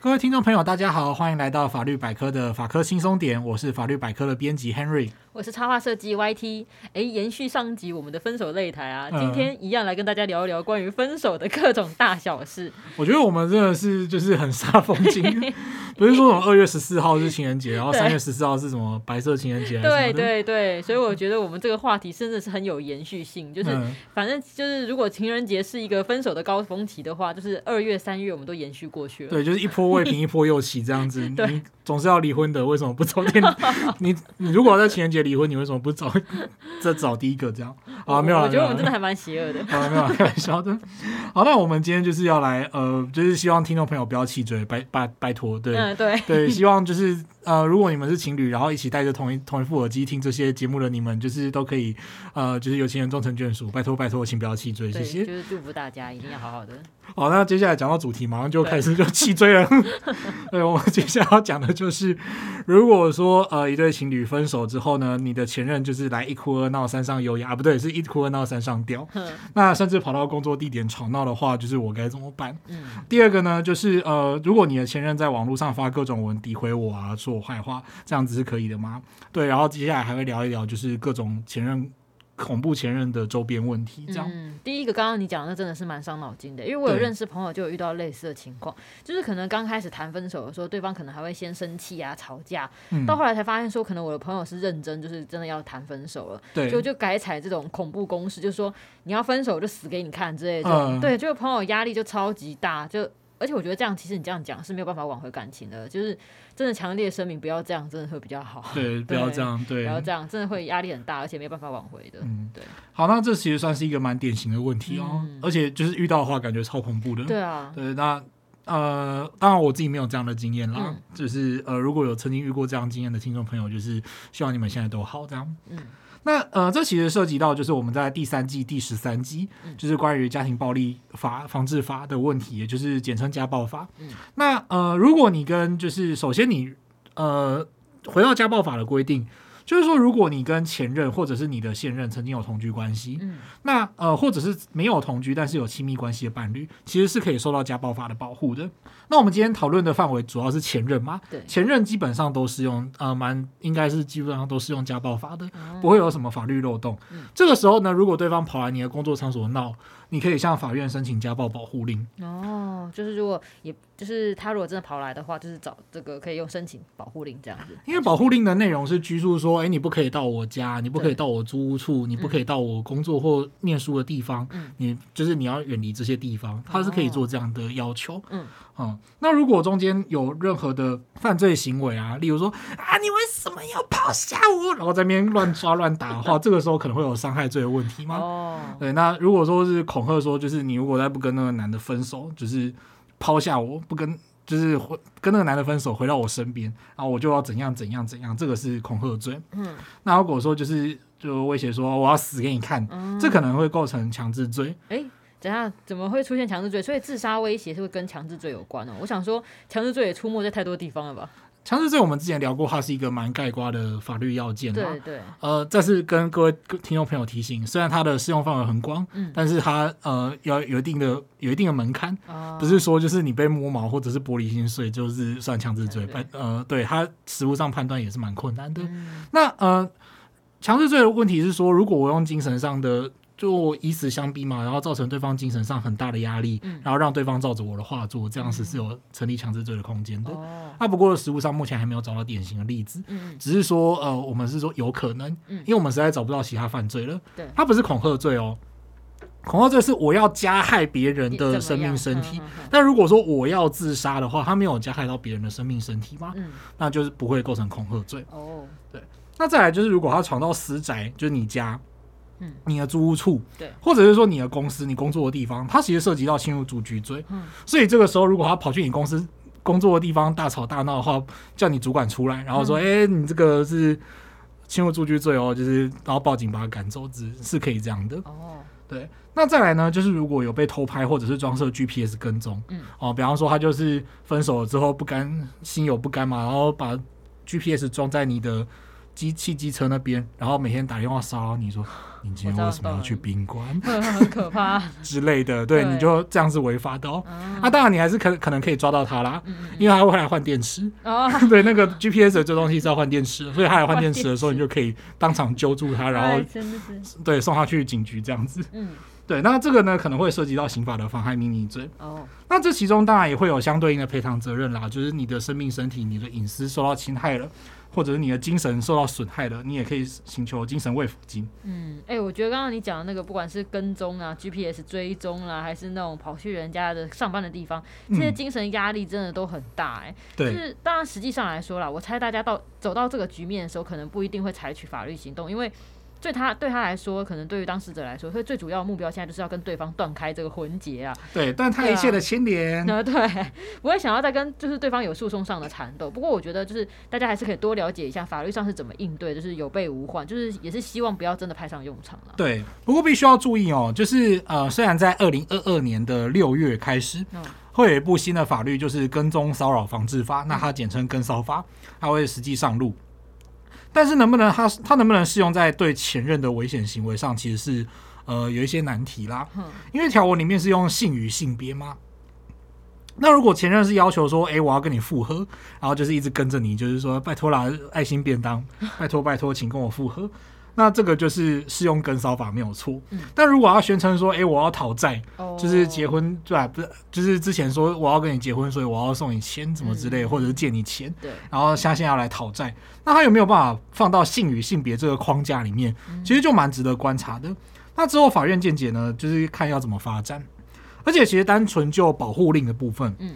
各位听众朋友，大家好，欢迎来到法律百科的法科轻松点，我是法律百科的编辑 Henry。我是插画设计 YT，哎，延续上集我们的分手擂台啊，今天一样来跟大家聊一聊关于分手的各种大小事。我觉得我们真的是就是很煞风景，不是说什么二月十四号是情人节，然后三月十四号是什么白色情人节？对对对，所以我觉得我们这个话题真的是很有延续性，就是反正就是如果情人节是一个分手的高峰期的话，就是二月三月我们都延续过去了。对，就是一波未平一波又起这样子。你。总是要离婚的，为什么不早点？你你如果在情人节离婚，你为什么不早再找第一个这样？啊，没有，我觉得我们真的还蛮邪恶的。啊，没有，开玩笑的。好，那我们今天就是要来，呃，就是希望听众朋友不要气追，拜拜拜托，对，嗯，对，对，希望就是。呃，如果你们是情侣，然后一起戴着同一同一副耳机听这些节目的你们，就是都可以，呃，就是有情人终成眷属。拜托拜托，请不要气追，谢谢。就是祝福大家一定要好好的。好，那接下来讲到主题，马上就开始就气追了。对，我们接下来要讲的就是，如果说呃一对情侣分手之后呢，你的前任就是来一哭二闹三上优雅啊，不对，是一哭二闹三上吊。那甚至跑到工作地点吵闹的话，就是我该怎么办？嗯。第二个呢，就是呃，如果你的前任在网络上发各种文诋毁我啊，说我。坏话，这样子是可以的吗？对，然后接下来还会聊一聊，就是各种前任恐怖前任的周边问题。这样，嗯，第一个刚刚你讲的真的是蛮伤脑筋的，因为我有认识朋友就有遇到类似的情况，就是可能刚开始谈分手的时候，对方可能还会先生气啊、吵架，嗯，到后来才发现说，可能我的朋友是认真，就是真的要谈分手了，对，就就改采这种恐怖攻势，就是说你要分手就死给你看之类的，嗯，对，就朋友压力就超级大，就。而且我觉得这样，其实你这样讲是没有办法挽回感情的，就是真的强烈声明不要这样，真的会比较好。对，不要这样，对，不要这样，真的会压力很大，而且没有办法挽回的。嗯，对。好，那这其实算是一个蛮典型的问题哦，嗯、而且就是遇到的话，感觉超恐怖的。对啊。对，那呃，当然我自己没有这样的经验啦，嗯、就是呃，如果有曾经遇过这样经验的听众朋友，就是希望你们现在都好，这样。嗯。那呃，这其实涉及到就是我们在第三季第十三集，就是关于家庭暴力法防治法的问题，也就是简称家暴法。那呃，如果你跟就是首先你呃回到家暴法的规定。就是说，如果你跟前任或者是你的现任曾经有同居关系，嗯，那呃，或者是没有同居但是有亲密关系的伴侣，其实是可以受到家暴法的保护的。那我们今天讨论的范围主要是前任嘛？对，前任基本上都是用，呃，蛮应该是基本上都是用家暴法的，不会有什么法律漏洞。嗯，这个时候呢，如果对方跑来你的工作场所闹，你可以向法院申请家暴保护令。哦，就是如果也。就是他如果真的跑来的话，就是找这个可以用申请保护令这样子。因为保护令的内容是拘束说，哎、欸，你不可以到我家，你不可以到我租屋处，你不可以到我工作或念书的地方，嗯、你就是你要远离这些地方，他是可以做这样的要求。嗯嗯，那如果中间有任何的犯罪行为啊，例如说啊，你为什么要抛下我，然后在那边乱抓乱打的话，这个时候可能会有伤害罪的问题吗？哦，对，那如果说是恐吓说，就是你如果再不跟那个男的分手，就是。抛下我不跟，就是回跟那个男的分手，回到我身边，然后我就要怎样怎样怎样，这个是恐吓罪。嗯，那如果说就是就威胁说我要死给你看，嗯、这可能会构成强制罪。哎、欸，等下怎么会出现强制罪？所以自杀威胁是会跟强制罪有关哦。我想说，强制罪也出没在太多地方了吧？强制罪我们之前聊过，它是一个蛮概括的法律要件。对对。呃，再次跟各位听众朋友提醒，虽然它的适用范围很广，嗯，但是它呃要有一定的有一定的门槛，哦、不是说就是你被摸毛或者是玻璃心碎就是算强制罪。对呃，对它实务上判断也是蛮困难的。嗯、那呃，强制罪的问题是说，如果我用精神上的。就以死相逼嘛，然后造成对方精神上很大的压力，嗯、然后让对方照着我的话做，这样子是有成立强制罪的空间的。啊、不过实物上目前还没有找到典型的例子，嗯、只是说呃，我们是说有可能，嗯、因为我们实在找不到其他犯罪了。对，它不是恐吓罪哦，恐吓罪是我要加害别人的生命身体。但如果说我要自杀的话，他没有加害到别人的生命身体吗？嗯、那就是不会构成恐吓罪。哦，对。那再来就是如果他闯到私宅，就是你家。嗯，你的租屋处，对，或者是说你的公司，你工作的地方，它其实涉及到侵入住居罪。嗯，所以这个时候，如果他跑去你公司工作的地方大吵大闹的话，叫你主管出来，然后说，哎、嗯欸，你这个是侵入住居罪哦，就是然后报警把他赶走，是是可以这样的。哦，对。那再来呢，就是如果有被偷拍或者是装设 GPS 跟踪，嗯，哦，比方说他就是分手了之后不甘心有不甘嘛，然后把 GPS 装在你的。机汽机车那边，然后每天打电话骚扰你说，你今天为什么要去宾馆？很可怕之类的，对，对你就这样是违法的哦。那、啊、当然，你还是可可能可以抓到他啦，嗯嗯因为他会来换电池。哦、对，那个 GPS 的这东西是要换电池，所以他来换电池的时候，你就可以当场揪住他，然后对送他去警局这样子。嗯，对，那这个呢可能会涉及到刑法的妨害秘密罪。哦，那这其中当然也会有相对应的赔偿责任啦，就是你的生命、身体、你的隐私受到侵害了。或者是你的精神受到损害的，你也可以请求精神慰抚金。嗯，哎、欸，我觉得刚刚你讲的那个，不管是跟踪啊、GPS 追踪啦、啊，还是那种跑去人家的上班的地方，这些精神压力真的都很大、欸。哎、嗯，对，就是当然实际上来说啦，我猜大家到走到这个局面的时候，可能不一定会采取法律行动，因为。对他对他来说，可能对于当事者来说，所以最主要的目标现在就是要跟对方断开这个婚结啊。对，断他一切的牵连。对，啊、对，不会想要再跟就是对方有诉讼上的缠斗。不过我觉得就是大家还是可以多了解一下法律上是怎么应对，就是有备无患，就是也是希望不要真的派上用场了。对，不过必须要注意哦，就是呃，虽然在二零二二年的六月开始，嗯，会有一部新的法律，就是跟踪骚扰防治法，那它简称跟骚法，它会实际上路。但是能不能他他能不能适用在对前任的危险行为上，其实是呃有一些难题啦。因为条文里面是用性与性别吗。那如果前任是要求说，哎，我要跟你复合，然后就是一直跟着你，就是说拜托啦，爱心便当，拜托拜托，请跟我复合。那这个就是适用跟骚法没有错，嗯，但如果要宣称说，哎、欸，我要讨债，哦，就是结婚对吧？不是，就是之前说我要跟你结婚，所以我要送你钱，怎么之类，嗯，或者是借你钱，对，然后现在要来讨债，那他有没有办法放到性与性别这个框架里面？其实就蛮值得观察的。那之后法院见解呢，就是看要怎么发展。而且其实单纯就保护令的部分，嗯，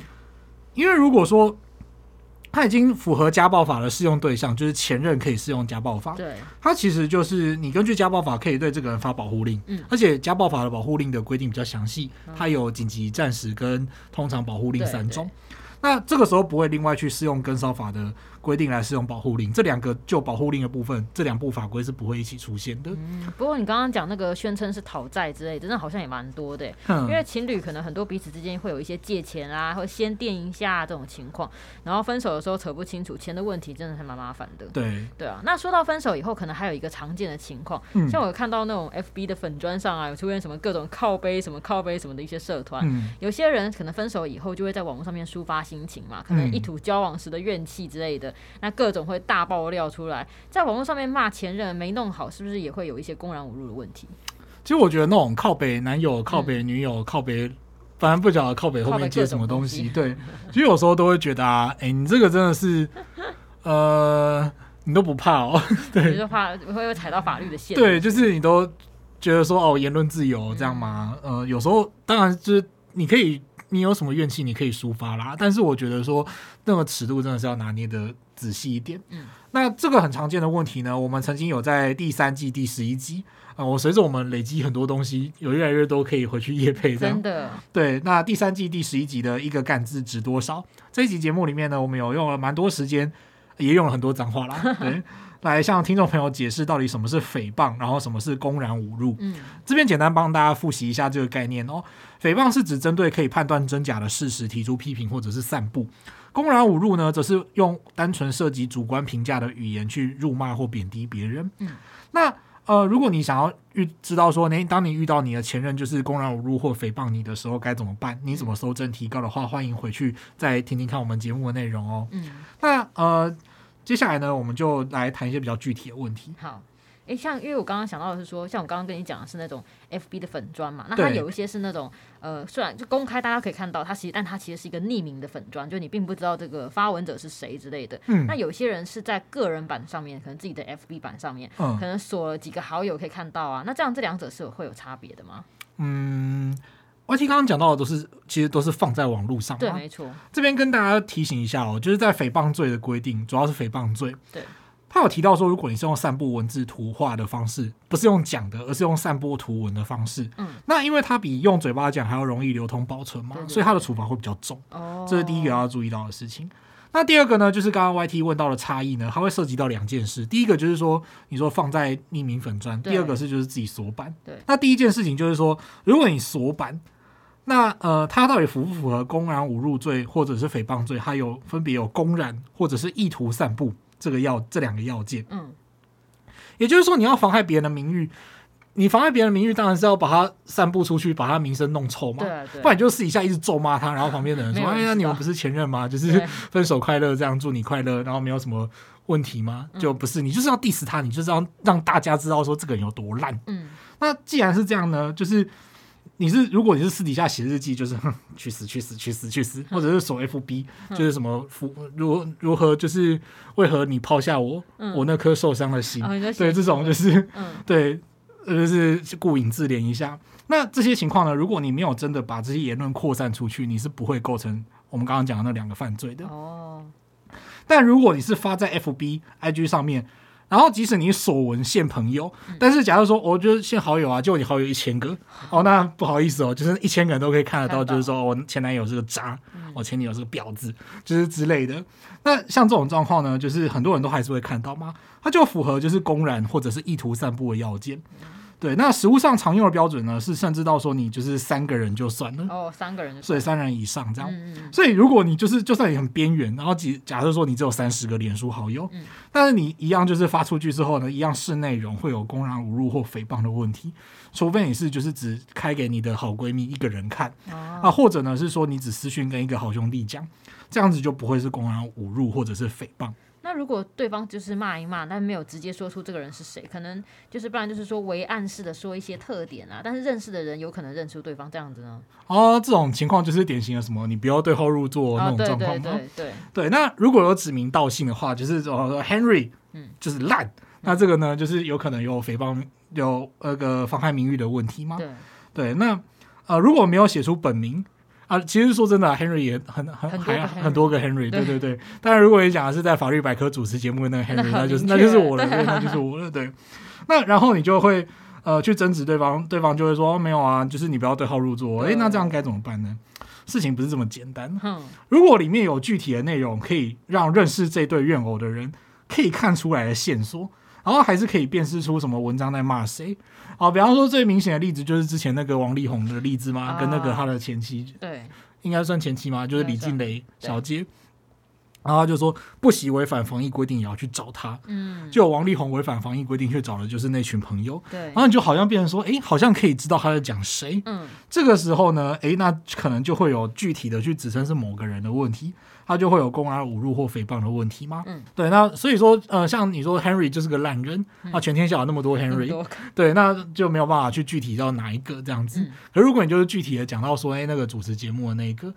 因为如果说。他已经符合家暴法的适用对象，就是前任可以适用家暴法。对，他其实就是你根据家暴法可以对这个人发保护令。嗯，而且家暴法的保护令的规定比较详细，它有紧急、暂时跟通常保护令三种。那这个时候不会另外去适用跟骚法的。规定来适用保护令，这两个就保护令的部分，这两部法规是不会一起出现的。嗯，不过你刚刚讲那个宣称是讨债之类的，真的好像也蛮多的。嗯，因为情侣可能很多彼此之间会有一些借钱啊，或先垫一下这种情况，然后分手的时候扯不清楚钱的问题，真的还蛮麻烦的。对对啊，那说到分手以后，可能还有一个常见的情况，嗯，像我有看到那种 FB 的粉砖上啊，有出现什么各种靠背什么靠背什么的一些社团，嗯，有些人可能分手以后就会在网络上面抒发心情嘛，可能一吐交往时的怨气之类的。那各种会大爆料出来，在网络上面骂前任没弄好，是不是也会有一些公然侮辱的问题？其实我觉得那种靠北男友、靠北女友、嗯、靠北，反正不晓得靠北后面接什么东西。对，其实有时候都会觉得啊，哎、欸，你这个真的是，呃，你都不怕哦？对，就怕会踩到法律的线。对，就是你都觉得说哦，言论自由这样吗？嗯、呃，有时候当然就是你可以。你有什么怨气，你可以抒发啦。但是我觉得说，那个尺度真的是要拿捏的仔细一点。嗯，那这个很常见的问题呢，我们曾经有在第三季第十一集啊，我随着我们累积很多东西，有越来越多可以回去夜配。真的。对，那第三季第十一集的一个干字值多少？这一集节目里面呢，我们有用了蛮多时间，也用了很多脏话啦。对。来向听众朋友解释到底什么是诽谤，然后什么是公然侮辱。嗯，这边简单帮大家复习一下这个概念哦。诽谤是指针对可以判断真假的事实提出批评或者是散布，公然侮辱呢，则是用单纯涉及主观评价的语言去辱骂或贬低别人。嗯，那呃，如果你想要遇知道说，你当你遇到你的前任就是公然侮辱或诽谤你的时候该怎么办？你怎么搜证提高的话，欢迎回去再听听看我们节目的内容哦。嗯，那呃。接下来呢，我们就来谈一些比较具体的问题。好，诶，像因为我刚刚想到的是说，像我刚刚跟你讲的是那种 FB 的粉砖嘛，那它有一些是那种呃，虽然就公开大家可以看到它其实，但它其实是一个匿名的粉砖，就你并不知道这个发文者是谁之类的。嗯。那有些人是在个人版上面，可能自己的 FB 版上面，嗯，可能锁了几个好友可以看到啊。那这样这两者是有会有差别的吗？嗯。YT 刚刚讲到的都是，其实都是放在网络上。对，没错。这边跟大家提醒一下哦，就是在诽谤罪的规定，主要是诽谤罪。对。他有提到说，如果你是用散布文字、图画的方式，不是用讲的，而是用散播图文的方式，嗯，那因为它比用嘴巴讲还要容易流通保存嘛，所以它的处罚会比较重。哦。这是第一个要注意到的事情。那第二个呢，就是刚刚 YT 问到的差异呢，它会涉及到两件事。第一个就是说，你说放在匿名粉砖；第二个是就是自己锁版。对。那第一件事情就是说，如果你锁版。那呃，他到底符不符合公然侮辱罪或者是诽谤罪？它有分别有公然或者是意图散布这个要这两个要件。嗯，也就是说，你要妨害别人的名誉。你妨碍别人的名誉，当然是要把他散布出去，把他名声弄臭嘛。对，对，不然你就私底下一直咒骂他，然后旁边的人说：“哎呀，你们不是前任吗？就是分手快乐，这样祝你快乐，然后没有什么问题吗？就不是，你就是要 diss 他，你就是要让大家知道说这个人有多烂。嗯，那既然是这样呢，就是你是如果你是私底下写日记，就是哼，去死去死去死去死，或者是守 FB，就是什么如如何就是为何你抛下我，我那颗受伤的心，对这种就是 对。就，是顾影自怜一下。那这些情况呢？如果你没有真的把这些言论扩散出去，你是不会构成我们刚刚讲的那两个犯罪的。哦。但如果你是发在 FB、IG 上面，然后即使你所闻限朋友，但是假如说我就是限好友啊，就你好友一千个，哦，那不好意思哦，就是一千个人都可以看得到，就是说我前男友是个渣，我前女友是个婊子，就是之类的。那像这种状况呢，就是很多人都还是会看到吗？它就符合就是公然或者是意图散布的要件。对，那实物上常用的标准呢，是甚至到说你就是三个人就算了。哦，三个人，所以三人以上这样。嗯嗯，所以如果你就是就算你很边缘，然后假假设说你只有三十个脸书好友，嗯，但是你一样就是发出去之后呢，一样是内容会有公然侮辱或诽谤的问题，除非你是就是只开给你的好闺蜜一个人看，哦，啊，或者呢是说你只私讯跟一个好兄弟讲，这样子就不会是公然侮辱或者是诽谤。那如果对方就是骂一骂，但没有直接说出这个人是谁，可能就是不然就是说微暗示的说一些特点啊，但是认识的人有可能认出对方这样子呢？哦，这种情况就是典型的什么，你不要对号入座那种状况吗？对对对对，对。那如果有指名道姓的话，就是说 Henry，嗯，就是烂，嗯，那这个呢，就是有可能有诽谤，有那个妨害名誉的问题吗？对对。那呃，如果没有写出本名。啊，其实说真的，Henry 也很很还很多个 Henry，对对对。当然，如果你讲的是在法律百科主持节目的那个 Henry，那就是那就是我了，对，那就是我了，对。那然后你就会呃去争执对方，对方就会说没有啊，就是你不要对号入座。哎，那这样该怎么办呢？事情不是这么简单。如果里面有具体的内容，可以让认识这对怨偶的人可以看出来的线索。然后还是可以辨识出什么文章在骂谁，好，比方说最明显的例子就是之前那个王力宏的例子嘛，啊、跟那个他的前妻，对，应该算前妻嘛，就是李静蕾小姐，然后他就说不惜违反防疫规定也要去找他，嗯，就王力宏违反防疫规定去找的就是那群朋友，对，然后你就好像变成说，哎，好像可以知道他在讲谁，嗯，这个时候呢，哎，那可能就会有具体的去指称是某个人的问题。他就会有公然侮辱或诽谤的问题吗？嗯，对，那所以说，呃，像你说 Henry 就是个烂人，那、嗯、全天下有那么多 Henry，对，那就没有办法去具体到哪一个这样子。嗯、可如果你就是具体的讲到说，哎，那个主持节目的那一个，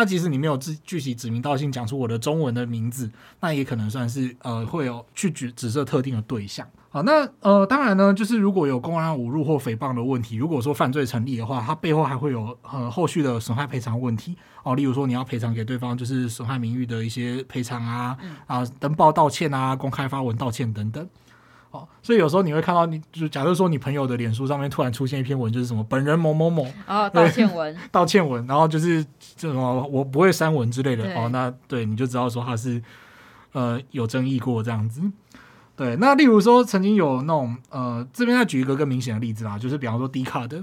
那即使你没有具具体指名道姓讲出我的中文的名字，那也可能算是呃会有去指指涉特定的对象。好，那呃，当然呢，就是如果有公然侮辱或诽谤的问题，如果说犯罪成立的话，它背后还会有呃后续的损害赔偿问题哦，例如说你要赔偿给对方就是损害名誉的一些赔偿啊，嗯、啊登报道歉啊，公开发文道歉等等。哦，所以有时候你会看到你，你就假设说你朋友的脸书上面突然出现一篇文，就是什么本人某某某哦，道歉文，道歉文，然后就是这种我不会删文之类的哦，那对你就知道说他是呃有争议过这样子。对，那例如说，曾经有那种呃，这边再举一个更明显的例子啦，就是比方说 D 卡的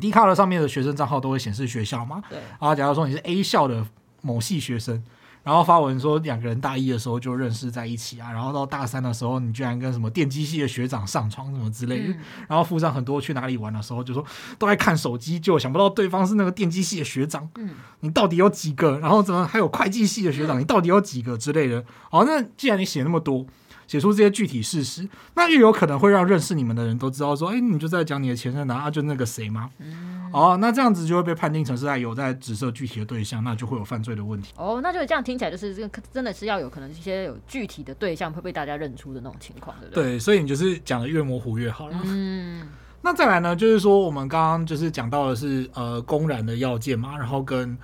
，D 卡的上面的学生账号都会显示学校嘛，对，然后假如说你是 A 校的某系学生，然后发文说两个人大一的时候就认识在一起啊，然后到大三的时候你居然跟什么电机系的学长上床什么之类的，嗯、然后附上很多去哪里玩的时候就说都在看手机，就想不到对方是那个电机系的学长，嗯，你到底有几个？然后怎么还有会计系的学长，你到底有几个之类的？好，那既然你写那么多。写出这些具体事实，那又有可能会让认识你们的人都知道说，哎，你就在讲你的前任啊，就那个谁吗？嗯、哦，那这样子就会被判定成是在有在指涉具体的对象，那就会有犯罪的问题。哦，那就这样听起来就是这个真的是要有可能一些有具体的对象会被大家认出的那种情况，对不对？对，所以你就是讲的越模糊越好了。嗯，那再来呢，就是说我们刚刚就是讲到的是呃公然的要件嘛，然后跟。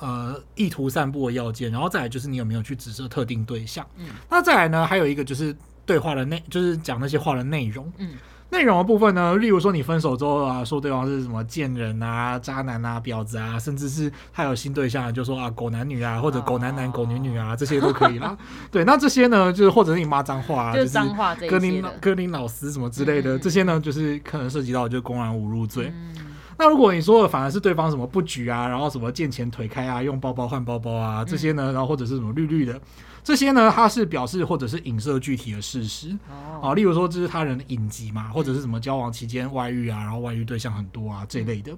呃，意图散布的要件，然后再来就是你有没有去指涉特定对象。嗯，那再来呢，还有一个就是对话的内，就是讲那些话的内容。嗯，内容的部分呢，例如说你分手之后啊，说对方是什么贱人啊、渣男啊、婊子啊，甚至是他有新对象，就说啊狗男女啊，或者狗男男、狗女女啊，这些都可以啦。对，那这些呢，就是或者是你骂脏话，啊就是脏话，哥林哥林老师什么之类的，这些呢，就是可能涉及到就公然侮辱罪。那如果你说的反而是对方什么不举啊，然后什么见钱腿开啊，用包包换包包啊这些呢，然后或者是什么绿绿的这些呢，它是表示或者是影射具体的事实啊，例如说这是他人的隐疾嘛，或者是什么交往期间外遇啊，然后外遇对象很多啊这一类的。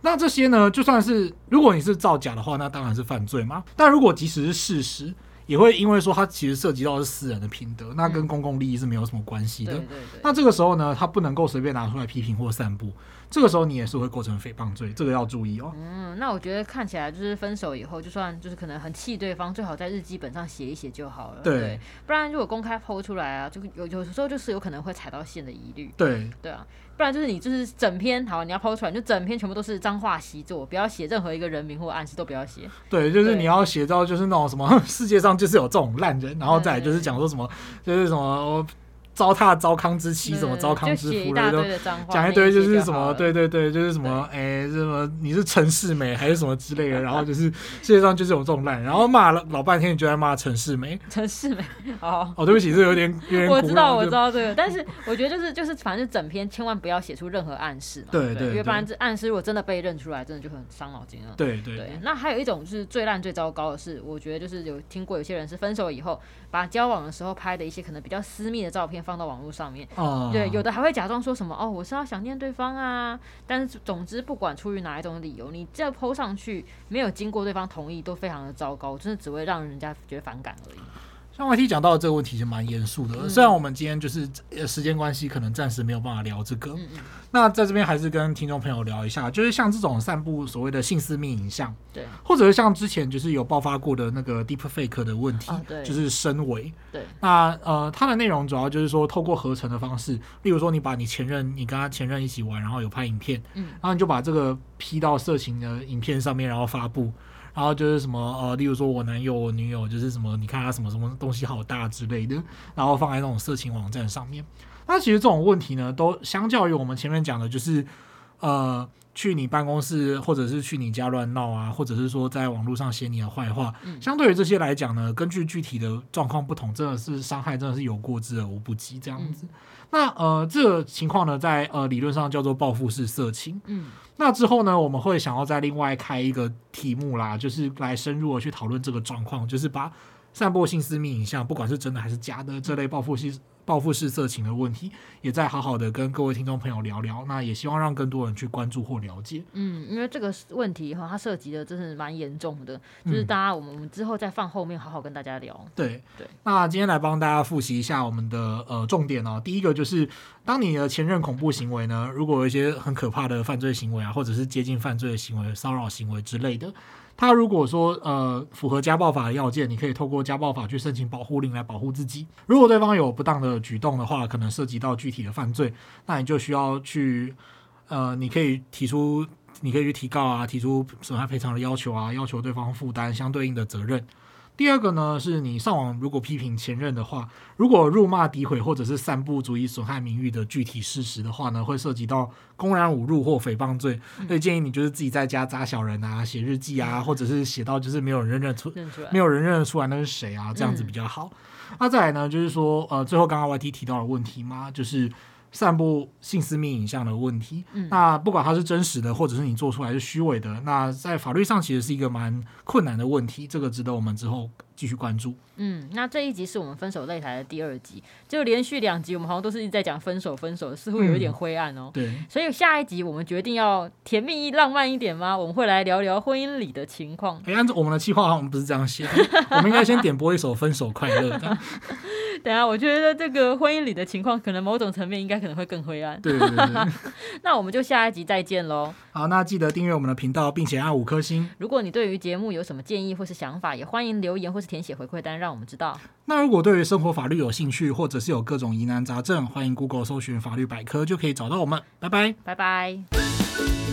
那这些呢，就算是如果你是造假的话，那当然是犯罪嘛。但如果即使是事实，也会因为说它其实涉及到是私人的品德，那跟公共利益是没有什么关系的。嗯、对对对。那这个时候呢，他不能够随便拿出来批评或散布。这个时候你也是会构成诽谤罪，这个要注意哦。嗯，那我觉得看起来就是分手以后，就算就是可能很气对方，最好在日记本上写一写就好了。对，对，不然如果公开 po 出来啊，就有有时候就是有可能会踩到线的疑虑。对，对啊，不然就是你就是整篇好，你要 po 出来，就整篇全部都是脏话习作，不要写任何一个人名或暗示都不要写。对，就是你要写到就是那种什么 世界上就是有这种烂人，然后再来就是讲说什么就是什么。糟蹋糟糠之妻，什么糟糠之夫的，都讲一堆，就是什么，对对对，就是什么，哎，什么你是陈世美还是什么之类的，然后就是世界上就是有这种烂，然后骂了老半天，你就在骂陈世美。陈世美，哦哦，对不起，这有点有点。我知道，我知道这个，但是我觉得就是就是，反正整篇千万不要写出任何暗示嘛，对对，因为不然这暗示如果真的被认出来，真的就很伤脑筋了。对对。那还有一种就是最烂最糟糕的是，我觉得就是有听过有些人是分手以后，把交往的时候拍的一些可能比较私密的照片放到网络上面。哦，对，有的还会假装说什么哦，我是要想念对方啊。但是总之，不管出于哪一种理由，你这 po 上去没有经过对方同意，都非常的糟糕，真的只会让人家觉得反感而已。像 YT 讲到的这个问题是蛮严肃的，虽然我们今天就是时间关系，可能暂时没有办法聊这个。那在这边还是跟听众朋友聊一下，就是像这种散布所谓的性私密影像，对，或者是像之前就是有爆发过的那个 Deepfake 的问题，就是深伪。对，那呃，它的内容主要就是说透过合成的方式，例如说你把你前任，你跟他前任一起玩，然后有拍影片，嗯，然后你就把这个 P 到色情的影片上面，然后发布。然后就是什么呃，例如说我男友、我女友，就是什么，你看他什么什么东西好大之类的，然后放在那种色情网站上面。那其实这种问题呢，都相较于我们前面讲的，就是呃，去你办公室或者是去你家乱闹啊，或者是说在网络上写你的坏话，相对于这些来讲呢，根据具体的状况不同，真的是伤害真的是有过之而无不及这样子。那呃，这个情况呢，在呃理论上叫做报复式色情。嗯。那之后呢，我们会想要再另外开一个题目啦，就是来深入的去讨论这个状况，就是把散播性私密影像，不管是真的还是假的，这类报复性。报复式色情的问题，也在好好的跟各位听众朋友聊聊。那也希望让更多人去关注或了解。嗯，因为这个问题哈，它涉及的真是蛮严重的，就是大家我们我们之后再放后面好好跟大家聊。对、嗯、对。那今天来帮大家复习一下我们的呃重点哦。第一个就是，当你的前任恐怖行为呢，如果有一些很可怕的犯罪行为啊，或者是接近犯罪的行为、骚扰行为之类的。他如果说呃符合家暴法的要件，你可以透过家暴法去申请保护令来保护自己。如果对方有不当的举动的话，可能涉及到具体的犯罪，那你就需要去呃，你可以提出，你可以去提告啊，提出损害赔偿的要求啊，要求对方负担相对应的责任。第二个呢，是你上网如果批评前任的话，如果辱骂、诋毁或者是散布足以损害名誉的具体事实的话呢，会涉及到公然侮辱或诽谤罪。所以建议你就是自己在家扎小人啊，写日记啊，或者是写到就是没有人认出，没有人认得出来那是谁啊，这样子比较好。那再来呢，就是说呃，最后刚刚 YT 提到的问题嘛，就是。散布性私密影像的问题，嗯，那不管它是真实的，或者是你做出来是虚伪的，那在法律上其实是一个蛮困难的问题，这个值得我们之后继续关注。嗯，那这一集是我们分手擂台的第二集，就连续两集我们好像都是一直在讲分手，分手似乎有一点灰暗哦。嗯、对，所以下一集我们决定要甜蜜浪漫一点吗？我们会来聊聊婚姻里的情况。哎，按照我们的计划，我们不是这样写，我们应该先点播一首《分手快乐》。等下，我觉得这个婚姻里的情况，可能某种层面应该可能会更灰暗。对对对，对。那我们就下一集再见喽。好，那记得订阅我们的频道，并且按五颗星。如果你对于节目有什么建议或是想法，也欢迎留言或是填写回馈单，让我们知道。那如果对于生活法律有兴趣，或者是有各种疑难杂症，欢迎 Google 搜寻法律百科，就可以找到我们。拜拜，拜拜。